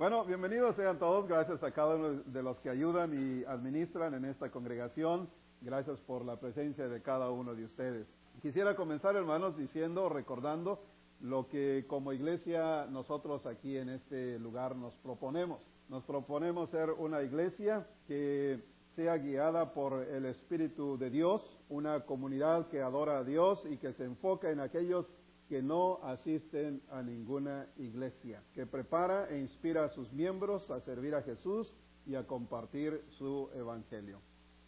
Bueno, bienvenidos sean todos, gracias a cada uno de los que ayudan y administran en esta congregación. Gracias por la presencia de cada uno de ustedes. Quisiera comenzar, hermanos, diciendo, recordando lo que como iglesia nosotros aquí en este lugar nos proponemos. Nos proponemos ser una iglesia que sea guiada por el Espíritu de Dios, una comunidad que adora a Dios y que se enfoca en aquellos que no asisten a ninguna iglesia, que prepara e inspira a sus miembros a servir a Jesús y a compartir su evangelio.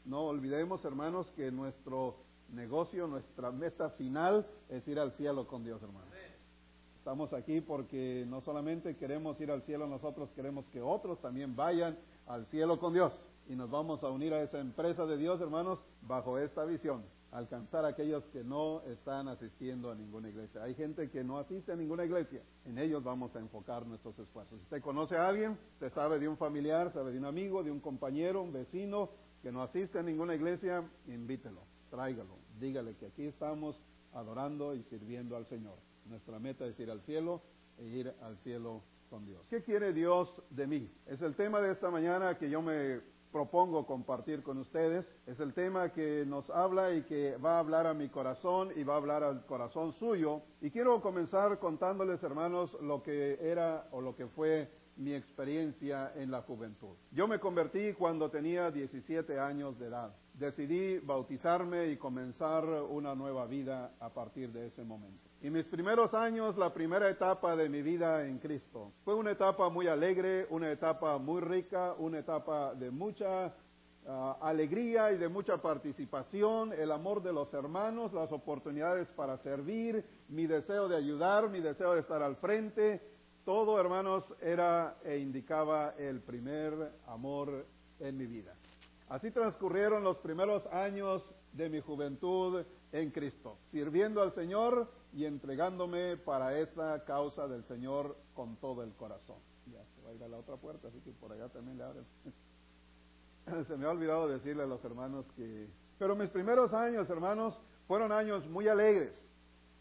No olvidemos, hermanos, que nuestro negocio, nuestra meta final es ir al cielo con Dios, hermanos. Estamos aquí porque no solamente queremos ir al cielo nosotros, queremos que otros también vayan al cielo con Dios. Y nos vamos a unir a esa empresa de Dios, hermanos, bajo esta visión alcanzar a aquellos que no están asistiendo a ninguna iglesia. Hay gente que no asiste a ninguna iglesia. En ellos vamos a enfocar nuestros esfuerzos. Si usted conoce a alguien, usted sabe de un familiar, sabe de un amigo, de un compañero, un vecino que no asiste a ninguna iglesia, invítelo, tráigalo, dígale que aquí estamos adorando y sirviendo al Señor. Nuestra meta es ir al cielo e ir al cielo con Dios. ¿Qué quiere Dios de mí? Es el tema de esta mañana que yo me propongo compartir con ustedes. Es el tema que nos habla y que va a hablar a mi corazón y va a hablar al corazón suyo. Y quiero comenzar contándoles, hermanos, lo que era o lo que fue mi experiencia en la juventud. Yo me convertí cuando tenía 17 años de edad. Decidí bautizarme y comenzar una nueva vida a partir de ese momento. Y mis primeros años, la primera etapa de mi vida en Cristo, fue una etapa muy alegre, una etapa muy rica, una etapa de mucha ah, alegría y de mucha participación, el amor de los hermanos, las oportunidades para servir, mi deseo de ayudar, mi deseo de estar al frente, todo, hermanos, era e indicaba el primer amor en mi vida. Así transcurrieron los primeros años de mi juventud en Cristo, sirviendo al Señor y entregándome para esa causa del Señor con todo el corazón. Ya se va a ir a la otra puerta, así que por allá también le abren. se me ha olvidado decirle a los hermanos que... Pero mis primeros años, hermanos, fueron años muy alegres.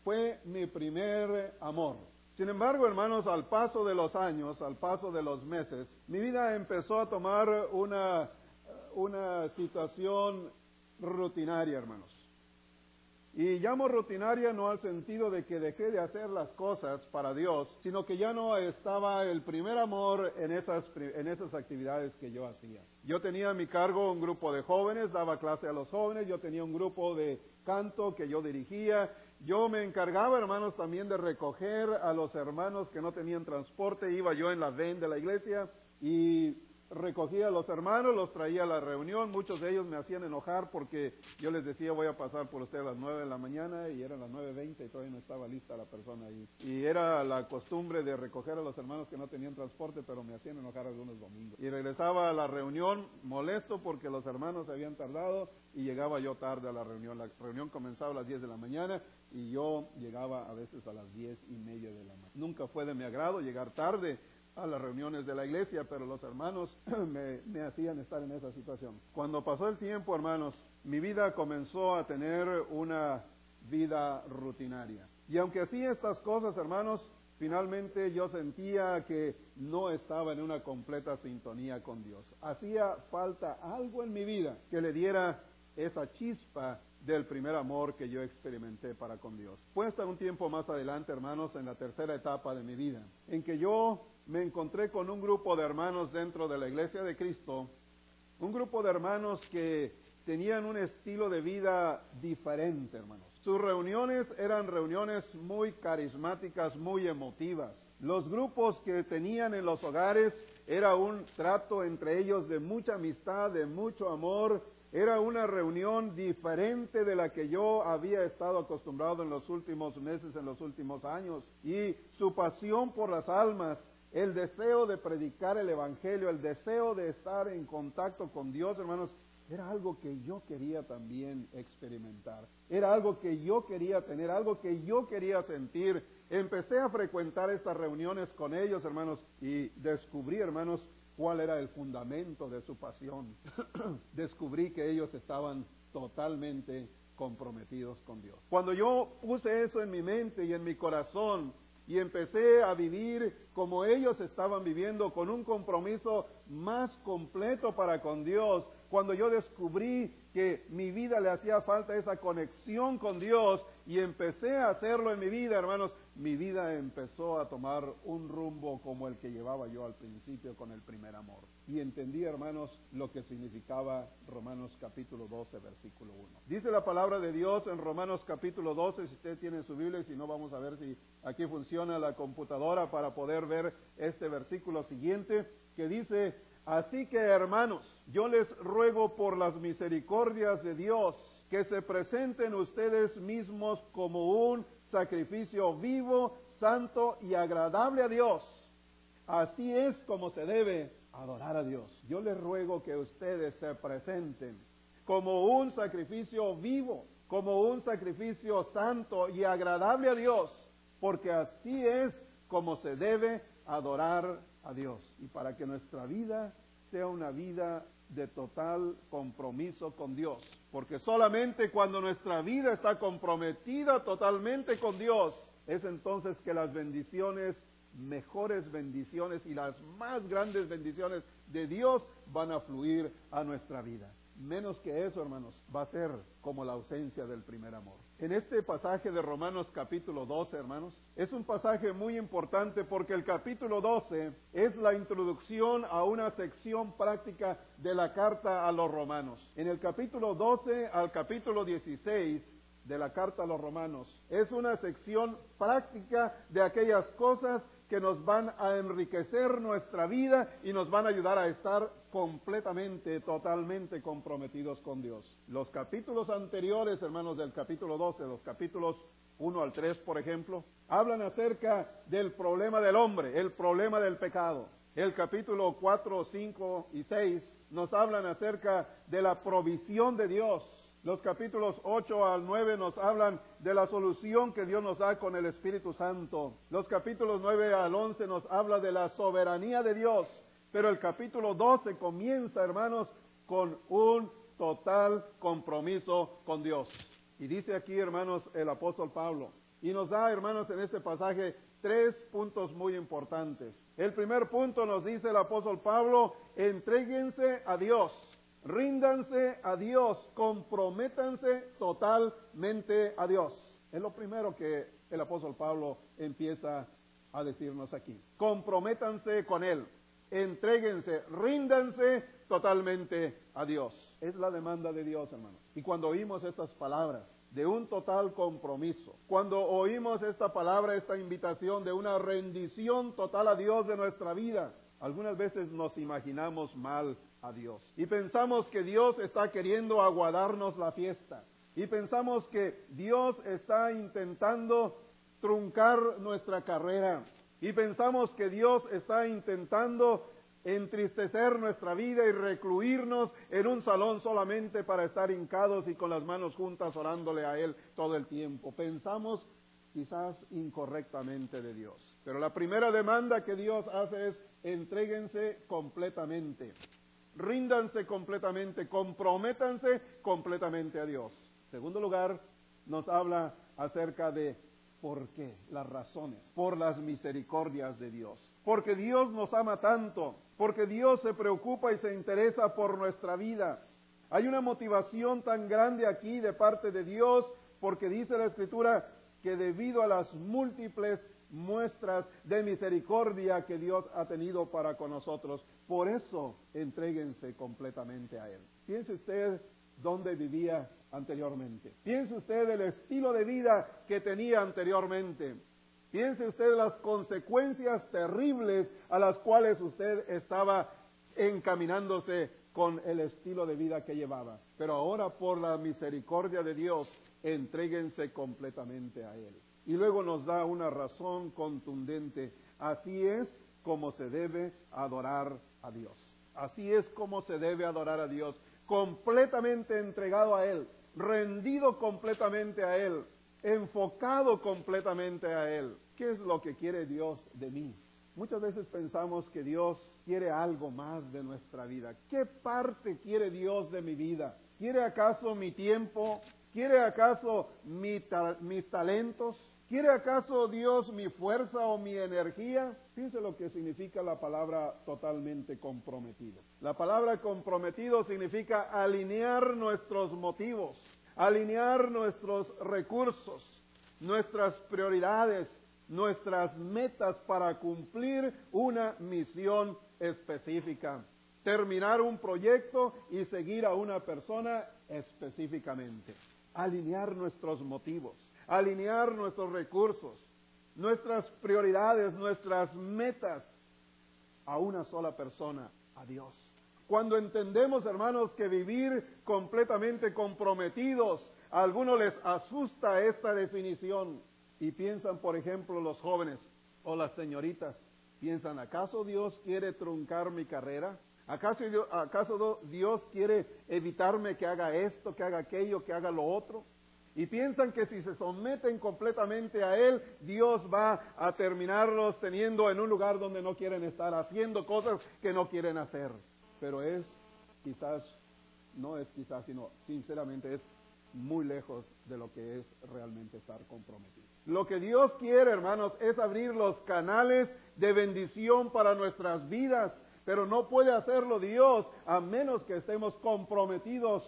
Fue mi primer amor. Sin embargo, hermanos, al paso de los años, al paso de los meses, mi vida empezó a tomar una, una situación rutinaria, hermanos. Y llamo rutinaria no al sentido de que dejé de hacer las cosas para Dios, sino que ya no estaba el primer amor en esas, en esas actividades que yo hacía. Yo tenía a mi cargo un grupo de jóvenes, daba clase a los jóvenes, yo tenía un grupo de canto que yo dirigía, yo me encargaba, hermanos, también de recoger a los hermanos que no tenían transporte. Iba yo en la ven de la iglesia y recogía a los hermanos, los traía a la reunión, muchos de ellos me hacían enojar porque yo les decía voy a pasar por usted a las nueve de la mañana y eran las nueve veinte y todavía no estaba lista la persona ahí. Y era la costumbre de recoger a los hermanos que no tenían transporte, pero me hacían enojar algunos domingos. Y regresaba a la reunión molesto porque los hermanos se habían tardado y llegaba yo tarde a la reunión. La reunión comenzaba a las diez de la mañana y yo llegaba a veces a las diez y media de la mañana. Nunca fue de mi agrado llegar tarde a las reuniones de la iglesia, pero los hermanos me, hacían estar en esa situación. Cuando pasó el tiempo, hermanos, mi vida comenzó a tener una vida rutinaria. Y aunque hacía estas cosas, hermanos, finalmente yo sentía que no estaba en una completa sintonía con Dios. Hacía falta algo en mi vida que le diera esa chispa del primer amor que yo experimenté para con Dios. Fue hasta un tiempo más adelante, hermanos, en la tercera etapa de mi vida, en que yo me encontré con un grupo de hermanos dentro de la iglesia de Cristo, un grupo de hermanos que tenían un estilo de vida diferente, hermanos. Sus reuniones eran reuniones muy carismáticas, muy emotivas. Los grupos que tenían en los hogares era un trato entre ellos de mucha amistad, de mucho amor, era una reunión diferente de la que yo había estado acostumbrado en los últimos meses, en los últimos años. Y su pasión por las almas, el deseo de predicar el Evangelio, el deseo de estar en contacto con Dios, hermanos, era algo que yo quería también experimentar. Era algo que yo quería tener, algo que yo quería sentir. Empecé a frecuentar estas reuniones con ellos, hermanos, y descubrí, hermanos, cuál era el fundamento de su pasión. Descubrí que ellos estaban totalmente comprometidos con Dios. Cuando yo puse eso en mi mente y en mi corazón, y empecé a vivir como ellos estaban viviendo, con un compromiso más completo para con Dios, cuando yo descubrí que mi vida le hacía falta esa conexión con Dios y empecé a hacerlo en mi vida, hermanos, mi vida empezó a tomar un rumbo como el que llevaba yo al principio con el primer amor. Y entendí, hermanos, lo que significaba Romanos capítulo 12, versículo 1. Dice la palabra de Dios en Romanos capítulo 12, si usted tiene su Biblia, y si no, vamos a ver si aquí funciona la computadora para poder ver este versículo siguiente, que dice, así que hermanos, yo les ruego por las misericordias de Dios, que se presenten ustedes mismos como un sacrificio vivo, santo y agradable a Dios. Así es como se debe adorar a Dios. Yo les ruego que ustedes se presenten como un sacrificio vivo, como un sacrificio santo y agradable a Dios, porque así es como se debe adorar a Dios. Y para que nuestra vida sea una vida de total compromiso con Dios. Porque solamente cuando nuestra vida está comprometida totalmente con Dios, es entonces que las bendiciones, mejores bendiciones y las más grandes bendiciones de Dios van a fluir a nuestra vida. Menos que eso, hermanos, va a ser como la ausencia del primer amor. En este pasaje de Romanos capítulo 12, hermanos, es un pasaje muy importante porque el capítulo 12 es la introducción a una sección práctica de la carta a los romanos. En el capítulo 12 al capítulo 16 de la carta a los romanos es una sección práctica de aquellas cosas que nos van a enriquecer nuestra vida y nos van a ayudar a estar completamente, totalmente comprometidos con Dios. Los capítulos anteriores, hermanos, del capítulo 12, los capítulos 1 al 3, por ejemplo, hablan acerca del problema del hombre, el problema del pecado. El capítulo 4, 5 y 6 nos hablan acerca de la provisión de Dios los capítulos 8 al 9 nos hablan de la solución que Dios nos da con el Espíritu Santo. Los capítulos 9 al 11 nos habla de la soberanía de Dios. Pero el capítulo 12 comienza, hermanos, con un total compromiso con Dios. Y dice aquí, hermanos, el apóstol Pablo. Y nos da, hermanos, en este pasaje tres puntos muy importantes. El primer punto nos dice el apóstol Pablo, entréguense a Dios. Ríndanse a Dios, comprométanse totalmente a Dios. Es lo primero que el apóstol Pablo empieza a decirnos aquí. Comprométanse con Él, entréguense, ríndanse totalmente a Dios. Es la demanda de Dios, hermano. Y cuando oímos estas palabras de un total compromiso, cuando oímos esta palabra, esta invitación de una rendición total a Dios de nuestra vida, algunas veces nos imaginamos mal a Dios. Y pensamos que Dios está queriendo aguadarnos la fiesta. Y pensamos que Dios está intentando truncar nuestra carrera. Y pensamos que Dios está intentando entristecer nuestra vida y recluirnos en un salón solamente para estar hincados y con las manos juntas orándole a Él todo el tiempo. Pensamos quizás incorrectamente de Dios. Pero la primera demanda que Dios hace es entréguense completamente ríndanse completamente, comprométanse completamente a Dios. Segundo lugar, nos habla acerca de por qué, las razones, por las misericordias de Dios. Porque Dios nos ama tanto, porque Dios se preocupa y se interesa por nuestra vida. Hay una motivación tan grande aquí de parte de Dios, porque dice la Escritura que debido a las múltiples muestras de misericordia que Dios ha tenido para con nosotros. Por eso, entréguense completamente a Él. Piense usted dónde vivía anteriormente. Piense usted el estilo de vida que tenía anteriormente. Piense usted las consecuencias terribles a las cuales usted estaba encaminándose con el estilo de vida que llevaba. Pero ahora, por la misericordia de Dios, entréguense completamente a Él. Y luego nos da una razón contundente. Así es como se debe adorar a Dios. Así es como se debe adorar a Dios. Completamente entregado a Él, rendido completamente a Él, enfocado completamente a Él. ¿Qué es lo que quiere Dios de mí? Muchas veces pensamos que Dios quiere algo más de nuestra vida. ¿Qué parte quiere Dios de mi vida? ¿Quiere acaso mi tiempo? ¿Quiere acaso mis talentos? ¿Quiere acaso Dios mi fuerza o mi energía? Piense lo que significa la palabra totalmente comprometido. La palabra comprometido significa alinear nuestros motivos, alinear nuestros recursos, nuestras prioridades, nuestras metas para cumplir una misión específica, terminar un proyecto y seguir a una persona específicamente, alinear nuestros motivos alinear nuestros recursos, nuestras prioridades, nuestras metas a una sola persona, a Dios. Cuando entendemos, hermanos, que vivir completamente comprometidos, a algunos les asusta esta definición y piensan, por ejemplo, los jóvenes o las señoritas, piensan, ¿acaso Dios quiere truncar mi carrera? ¿Acaso, ¿Acaso Dios quiere evitarme que haga esto, que haga aquello, que haga lo otro? Y piensan que si se someten completamente a Él, Dios va a terminarlos teniendo en un lugar donde no quieren estar, haciendo cosas que no quieren hacer. Pero es quizás, no es quizás, sino sinceramente es muy lejos de lo que es realmente estar comprometido. Lo que Dios quiere, hermanos, es abrir los canales de bendición para nuestras vidas, pero no puede hacerlo Dios a menos que estemos comprometidos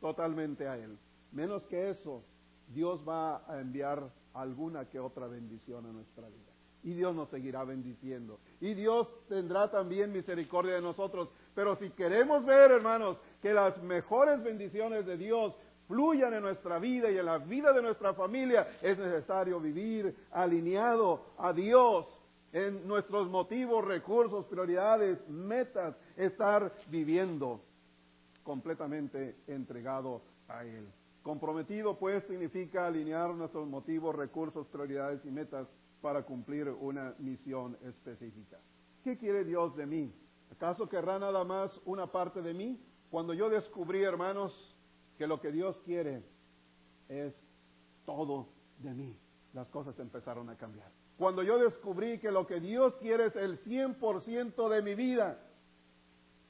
totalmente a Él. Menos que eso, Dios va a enviar alguna que otra bendición a nuestra vida. Y Dios nos seguirá bendiciendo. Y Dios tendrá también misericordia de nosotros. Pero si queremos ver, hermanos, que las mejores bendiciones de Dios fluyan en nuestra vida y en la vida de nuestra familia, es necesario vivir alineado a Dios en nuestros motivos, recursos, prioridades, metas, estar viviendo completamente entregado a Él. Comprometido, pues, significa alinear nuestros motivos, recursos, prioridades y metas para cumplir una misión específica. ¿Qué quiere Dios de mí? ¿Acaso querrá nada más una parte de mí? Cuando yo descubrí, hermanos, que lo que Dios quiere es todo de mí, las cosas empezaron a cambiar. Cuando yo descubrí que lo que Dios quiere es el 100% de mi vida,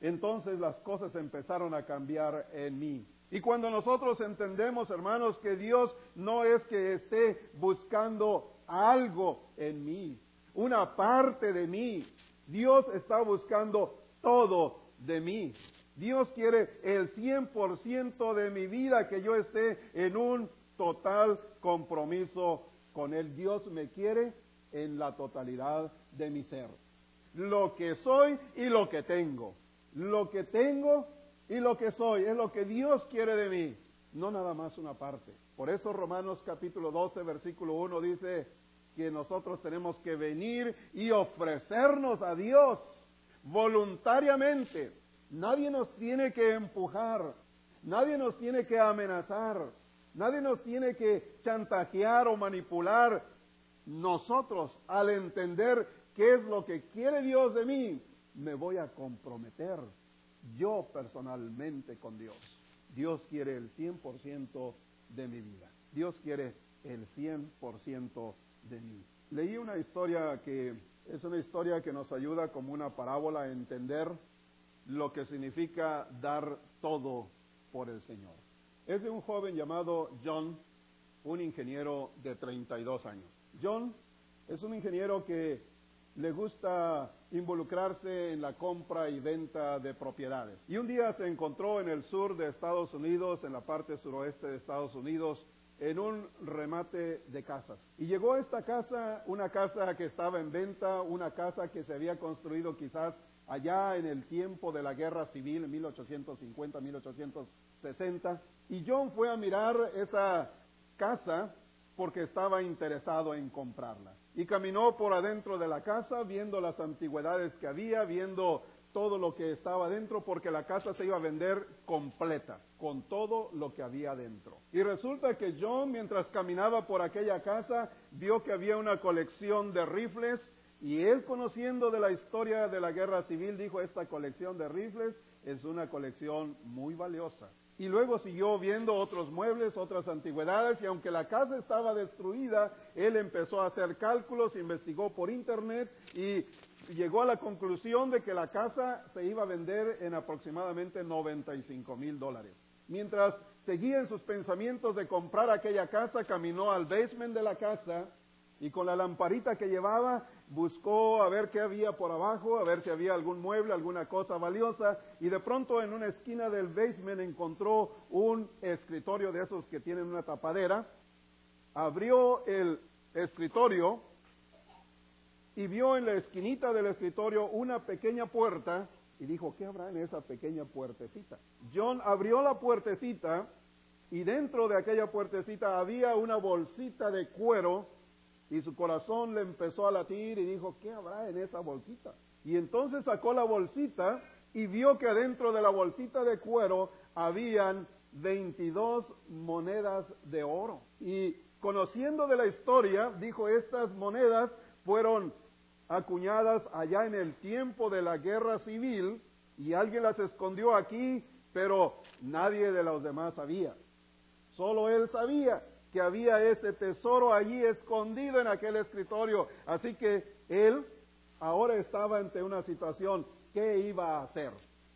entonces las cosas empezaron a cambiar en mí. Y cuando nosotros entendemos, hermanos, que Dios no es que esté buscando algo en mí, una parte de mí, Dios está buscando todo de mí. Dios quiere el 100% de mi vida que yo esté en un total compromiso con Él. Dios me quiere en la totalidad de mi ser. Lo que soy y lo que tengo. Lo que tengo y lo que soy, es lo que Dios quiere de mí, no nada más una parte. Por eso Romanos capítulo 12, versículo 1 dice que nosotros tenemos que venir y ofrecernos a Dios voluntariamente. Nadie nos tiene que empujar, nadie nos tiene que amenazar, nadie nos tiene que chantajear o manipular. Nosotros, al entender qué es lo que quiere Dios de mí, me voy a comprometer yo personalmente con Dios. Dios quiere el 100% de mi vida. Dios quiere el 100% de mí. Leí una historia que es una historia que nos ayuda como una parábola a entender lo que significa dar todo por el Señor. Es de un joven llamado John, un ingeniero de 32 años. John es un ingeniero que le gusta involucrarse en la compra y venta de propiedades. Y un día se encontró en el sur de Estados Unidos, en la parte suroeste de Estados Unidos, en un remate de casas. Y llegó a esta casa, una casa que estaba en venta, una casa que se había construido quizás allá en el tiempo de la guerra civil, en 1850-1860. Y John fue a mirar esa casa porque estaba interesado en comprarla y caminó por adentro de la casa viendo las antigüedades que había, viendo todo lo que estaba dentro, porque la casa se iba a vender completa, con todo lo que había dentro. Y resulta que John, mientras caminaba por aquella casa, vio que había una colección de rifles, y él, conociendo de la historia de la guerra civil, dijo, esta colección de rifles es una colección muy valiosa. Y luego siguió viendo otros muebles, otras antigüedades, y aunque la casa estaba destruida, él empezó a hacer cálculos, investigó por internet y llegó a la conclusión de que la casa se iba a vender en aproximadamente 95 mil dólares. mientras seguía en sus pensamientos de comprar aquella casa, caminó al basement de la casa y con la lamparita que llevaba buscó a ver qué había por abajo, a ver si había algún mueble, alguna cosa valiosa y de pronto en una esquina del basement encontró un escritorio de esos que tienen una tapadera, abrió el escritorio y vio en la esquinita del escritorio una pequeña puerta y dijo, ¿qué habrá en esa pequeña puertecita? John abrió la puertecita y dentro de aquella puertecita había una bolsita de cuero y su corazón le empezó a latir y dijo, ¿qué habrá en esa bolsita? Y entonces sacó la bolsita y vio que adentro de la bolsita de cuero habían 22 monedas de oro. Y conociendo de la historia, dijo, estas monedas fueron acuñadas allá en el tiempo de la guerra civil y alguien las escondió aquí, pero nadie de los demás sabía. Solo él sabía que había ese tesoro allí escondido en aquel escritorio. Así que él ahora estaba ante una situación. ¿Qué iba a hacer?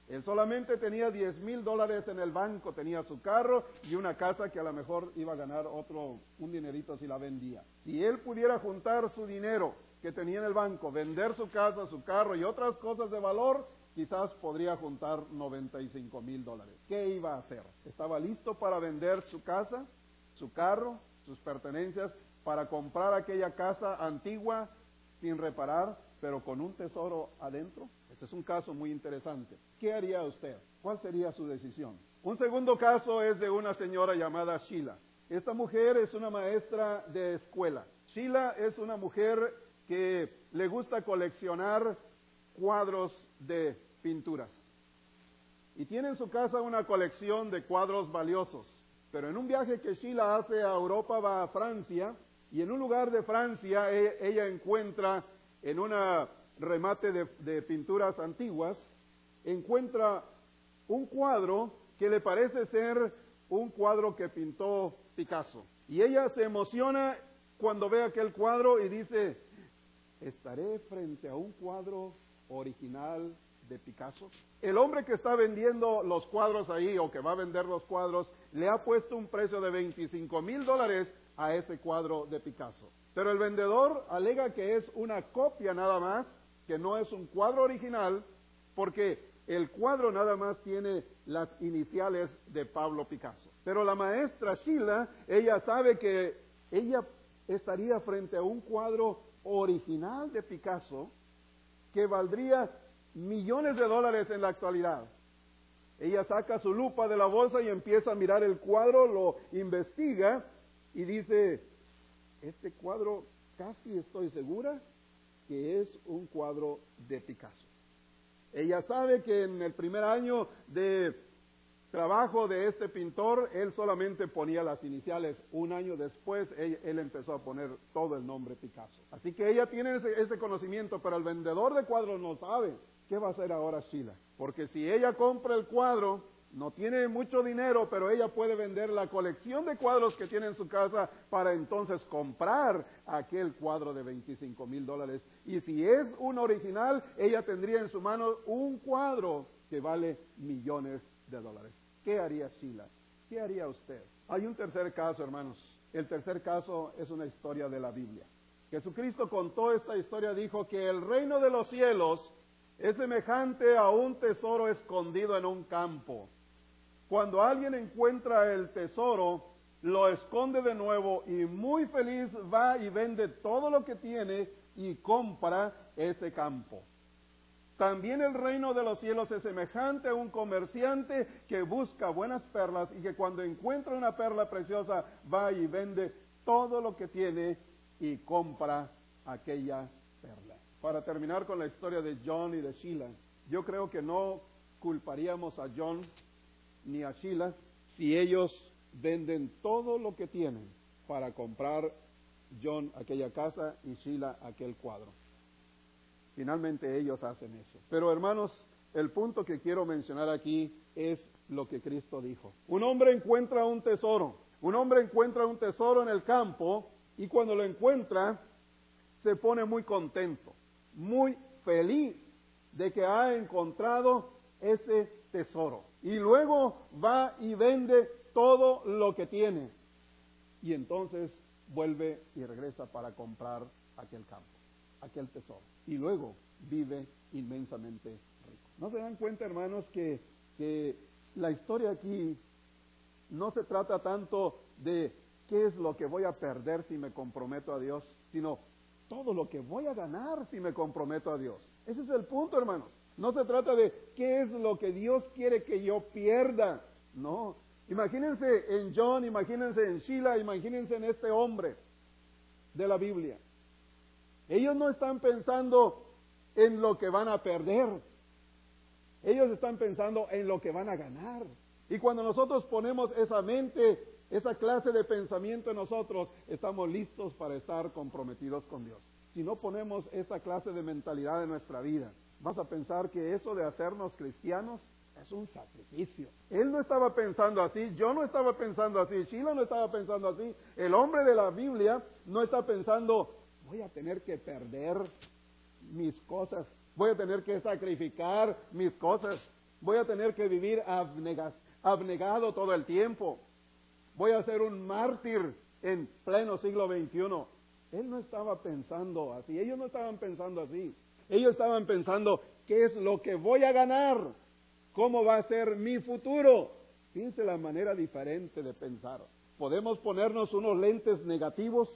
Él solamente tenía 10 mil dólares en el banco, tenía su carro y una casa que a lo mejor iba a ganar otro, un dinerito si la vendía. Si él pudiera juntar su dinero que tenía en el banco, vender su casa, su carro y otras cosas de valor, quizás podría juntar 95 mil dólares. ¿Qué iba a hacer? ¿Estaba listo para vender su casa, su carro, sus pertenencias, para comprar aquella casa antigua sin reparar, pero con un tesoro adentro? Este es un caso muy interesante. ¿Qué haría usted? ¿Cuál sería su decisión? Un segundo caso es de una señora llamada Sheila. Esta mujer es una maestra de escuela. Sheila es una mujer que le gusta coleccionar cuadros de pinturas. Y tiene en su casa una colección de cuadros valiosos. Pero en un viaje que Sheila hace a Europa, va a Francia, y en un lugar de Francia e, ella encuentra en una remate de, de pinturas antiguas, encuentra un cuadro que le parece ser un cuadro que pintó Picasso. Y ella se emociona cuando ve aquel cuadro y dice, estaré frente a un cuadro original de Picasso. El hombre que está vendiendo los cuadros ahí o que va a vender los cuadros le ha puesto un precio de 25 mil dólares a ese cuadro de Picasso. Pero el vendedor alega que es una copia nada más, que no es un cuadro original, porque el cuadro nada más tiene las iniciales de Pablo Picasso. Pero la maestra Sheila, ella sabe que ella estaría frente a un cuadro original de Picasso que valdría millones de dólares en la actualidad. Ella saca su lupa de la bolsa y empieza a mirar el cuadro, lo investiga y dice, este cuadro casi estoy segura que es un cuadro de Picasso. Ella sabe que en el primer año de trabajo de este pintor, él solamente ponía las iniciales. Un año después, él, empezó a poner todo el nombre Picasso. Así que ella tiene ese, conocimiento, pero el vendedor de cuadros no sabe. ¿Qué va a hacer ahora Sheila? Porque si ella compra el cuadro, no tiene mucho dinero, pero ella puede vender la colección de cuadros que tiene en su casa para entonces comprar aquel cuadro de 25 mil dólares. Y si es un original, ella tendría en su mano un cuadro que vale millones de dólares. ¿Qué haría Sheila? ¿Qué haría usted? Hay un tercer caso, hermanos. El tercer caso es una historia de la Biblia. Jesucristo contó esta historia, dijo que el reino de los cielos es semejante a un tesoro escondido en un campo. Cuando alguien encuentra el tesoro, lo esconde de nuevo y muy feliz va y vende todo lo que tiene y compra ese campo. También el reino de los cielos es semejante a un comerciante que busca buenas perlas y que cuando encuentra una perla preciosa va y vende todo lo que tiene y compra aquella perla. Para terminar con la historia de John y de Sheila, yo creo que no culparíamos a John ni a Sheila si ellos venden todo lo que tienen para comprar John aquella casa y Sheila aquel cuadro. Finalmente ellos hacen eso. Pero hermanos, el punto que quiero mencionar aquí es lo que Cristo dijo. Un hombre encuentra un tesoro. Un hombre encuentra un tesoro en el campo y cuando lo encuentra se pone muy contento, muy feliz de que ha encontrado ese tesoro. Y luego va y vende todo lo que tiene. Y entonces vuelve y regresa para comprar aquel campo, aquel tesoro. Y luego vive inmensamente rico. ¿No se dan cuenta, hermanos, que, que la historia aquí no se trata tanto de qué es lo que voy a perder si me comprometo a Dios, sino todo lo que voy a ganar si me comprometo a Dios. Ese es el punto, hermanos. No se trata de qué es lo que Dios quiere que yo pierda. No. Imagínense en John, imagínense en Sheila, imagínense en este hombre de la Biblia. Ellos no están pensando en lo que van a perder. Ellos están pensando en lo que van a ganar. Y cuando nosotros ponemos esa mente, esa clase de pensamiento en nosotros, estamos listos para estar comprometidos con Dios. Si no ponemos esa clase de mentalidad en nuestra vida, vas a pensar que eso de hacernos cristianos es un sacrificio. Él no estaba pensando así, yo no estaba pensando así, Sheila no estaba pensando así, el hombre de la Biblia no está pensando, voy a tener que perder mis cosas, voy a tener que sacrificar mis cosas, voy a tener que vivir abnegado todo el tiempo, voy a ser un mártir en pleno siglo XXI. Él no estaba pensando así, ellos no estaban pensando así. Ellos estaban pensando, ¿qué es lo que voy a ganar? ¿Cómo va a ser mi futuro? Piense la manera diferente de pensar. Podemos ponernos unos lentes negativos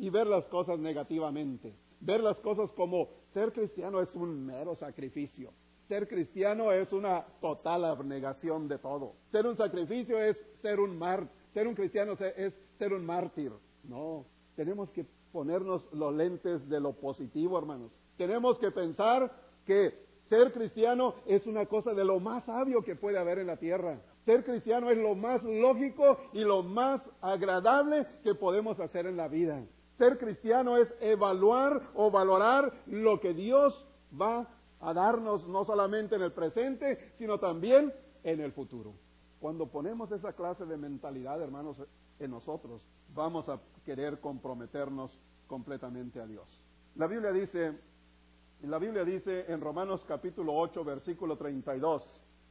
y ver las cosas negativamente. Ver las cosas como ser cristiano es un mero sacrificio. Ser cristiano es una total abnegación de todo. Ser un sacrificio es ser un mar, ser un cristiano es ser un mártir. No, tenemos que ponernos los lentes de lo positivo, hermanos. Tenemos que pensar que ser cristiano es una cosa de lo más sabio que puede haber en la tierra. Ser cristiano es lo más lógico y lo más agradable que podemos hacer en la vida. Ser cristiano es evaluar o valorar lo que Dios va a darnos no solamente en el presente, sino también en el futuro. Cuando ponemos esa clase de mentalidad, hermanos, en nosotros, vamos a querer comprometernos completamente a Dios. La Biblia dice la Biblia dice en Romanos capítulo 8, versículo 32,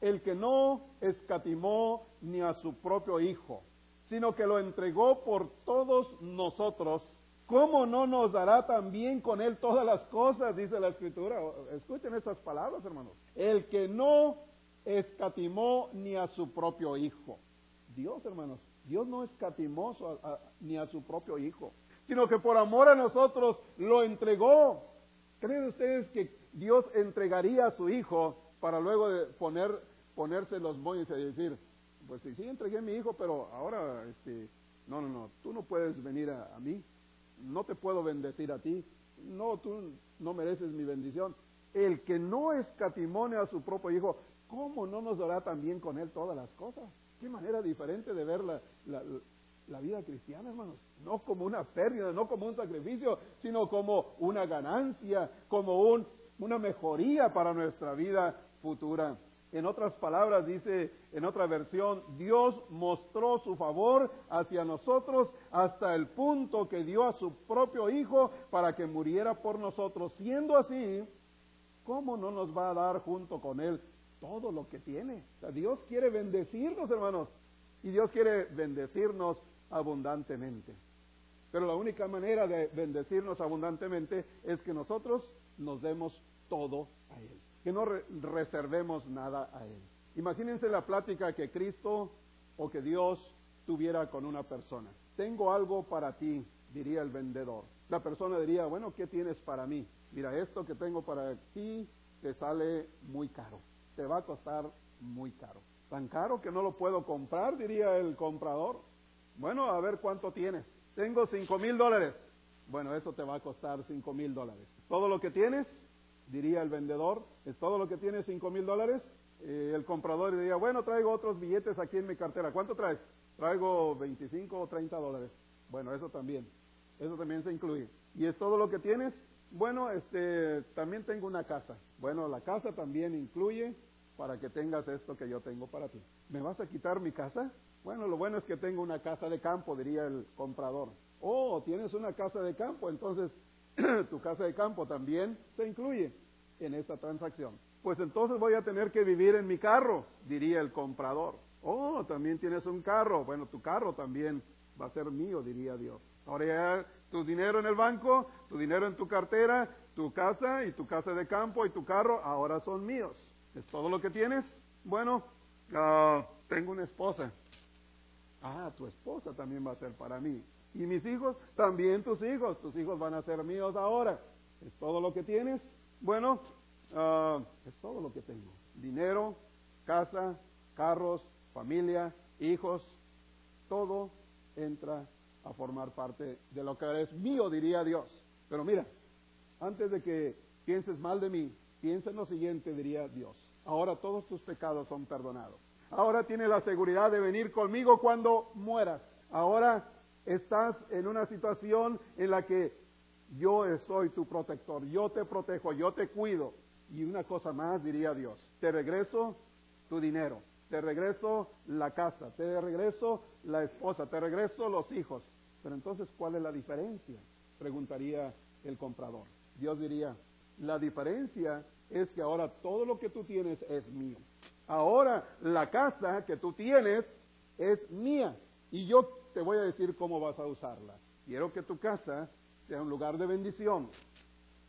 el que no escatimó ni a su propio Hijo, sino que lo entregó por todos nosotros, ¿cómo no nos dará también con él todas las cosas? Dice la Escritura. Escuchen estas palabras, hermanos. El que no escatimó ni a su propio Hijo. Dios, hermanos, Dios no escatimó ni a su propio Hijo, sino que por amor a nosotros lo entregó. ¿Creen ustedes que Dios entregaría a su hijo para luego ponerse los moños y decir, pues sí, sí, entregué a mi hijo, pero ahora, este, no, no, no, tú no puedes venir a, mí, no te puedo bendecir a ti, no, tú no mereces mi bendición. El que no escatimone a su propio hijo, ¿cómo no nos dará también con él todas las cosas? Qué manera diferente de ver la, la vida cristiana, hermanos. No como una pérdida, no como un sacrificio, sino como una ganancia, como un, una mejoría para nuestra vida futura. En otras palabras, dice en otra versión, Dios mostró su favor hacia nosotros hasta el punto que dio a su propio Hijo para que muriera por nosotros. Siendo así, ¿cómo no nos va a dar junto con Él todo lo que tiene? Dios quiere bendecirnos, hermanos. Y Dios quiere bendecirnos abundantemente. Pero la única manera de bendecirnos abundantemente es que nosotros nos demos todo a Él, que no reservemos nada a Él. Imagínense la plática que Cristo o que Dios tuviera con una persona. Tengo algo para ti, diría el vendedor. La persona diría, bueno, ¿qué tienes para mí? Mira, esto que tengo para ti te sale muy caro, te va a costar muy caro. Tan caro que no lo puedo comprar, diría el comprador. Bueno, a ver cuánto tienes. Tengo cinco mil dólares. Bueno, eso te va a costar cinco mil dólares. ¿Todo lo que tienes? Diría el vendedor. ¿Es todo lo que tienes cinco mil dólares? Eh, el comprador diría, bueno, traigo otros billetes aquí en mi cartera. ¿Cuánto traes? Traigo 25 o 30 dólares. Bueno, eso también. Eso también se incluye. ¿Y es todo lo que tienes? Bueno, este, también tengo una casa. Bueno, la casa también incluye para que tengas esto que yo tengo para ti. ¿Me vas a quitar mi casa? Bueno, lo bueno es que tengo una casa de campo, diría el comprador. Oh, tienes una casa de campo, entonces tu casa de campo también se incluye en esta transacción. pues entonces voy a tener que vivir en mi carro, diría el comprador. Oh, también tienes un carro. Bueno, tu carro también va a ser mío, diría Dios. Ahora ya tu dinero en el banco, tu dinero en tu cartera, tu casa y tu casa de campo y tu carro ahora son míos. ¿Es todo lo que tienes? Bueno, ah, tengo una esposa. Ah, tu esposa también va a ser para mí. Y mis hijos, también tus hijos. Tus hijos van a ser míos ahora. ¿Es todo lo que tienes? Bueno, ah, es todo lo que tengo. Dinero, casa, carros, familia, hijos, todo entra a formar parte de lo que es mío, diría Dios. Pero mira, antes de que pienses mal de mí, piensa en lo siguiente, diría Dios. Ahora todos tus pecados son perdonados. Ahora tienes la seguridad de venir conmigo cuando mueras. Ahora estás en una situación en la que yo soy tu protector, yo te protejo, yo te cuido. Y una cosa más, diría Dios, te regreso tu dinero, te regreso la casa, te regreso la esposa, te regreso los hijos. Pero entonces, ¿cuál es la diferencia? Preguntaría el comprador. Dios diría, la diferencia es que ahora todo lo que tú tienes es mío. Ahora la casa que tú tienes es mía y yo te voy a decir cómo vas a usarla. Quiero que tu casa sea un lugar de bendición.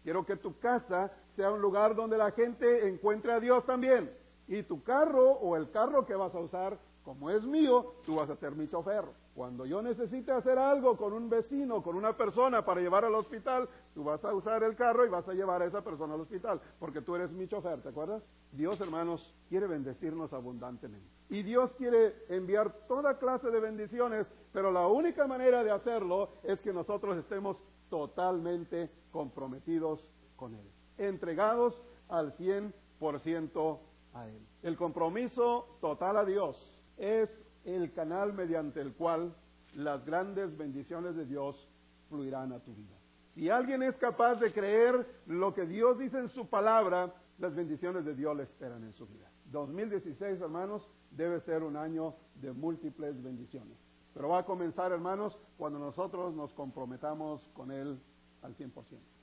Quiero que tu casa sea un lugar donde la gente encuentre a Dios también. Y tu carro o el carro que vas a usar, como es mío, tú vas a ser mi chofer. Cuando yo necesite hacer algo con un vecino, con una persona para llevar al hospital, tú vas a usar el carro y vas a llevar a esa persona al hospital, porque tú eres mi chofer, ¿te acuerdas? Dios, hermanos, quiere bendecirnos abundantemente. Y Dios quiere enviar toda clase de bendiciones, pero la única manera de hacerlo es que nosotros estemos totalmente comprometidos con Él, entregados al 100% a Él. El compromiso total a Dios es el canal mediante el cual las grandes bendiciones de Dios fluirán a tu vida. Si alguien es capaz de creer lo que Dios dice en su palabra, las bendiciones de Dios le esperan en su vida. 2016, hermanos, debe ser un año de múltiples bendiciones. Pero va a comenzar, hermanos, cuando nosotros nos comprometamos con Él al 100%.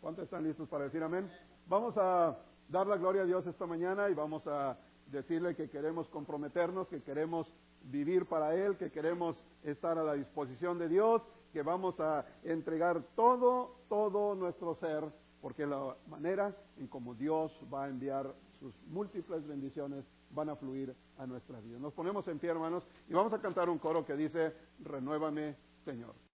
¿Cuántos están listos para decir amén? Vamos a dar la gloria a Dios esta mañana y vamos a decirle que queremos comprometernos, que queremos vivir para Él, que queremos estar a la disposición de Dios, que vamos a entregar todo, todo nuestro ser, porque la manera en como Dios va a enviar sus múltiples bendiciones van a fluir a nuestra vida. Nos ponemos en pie, hermanos, y vamos a cantar un coro que dice, renuévame, Señor.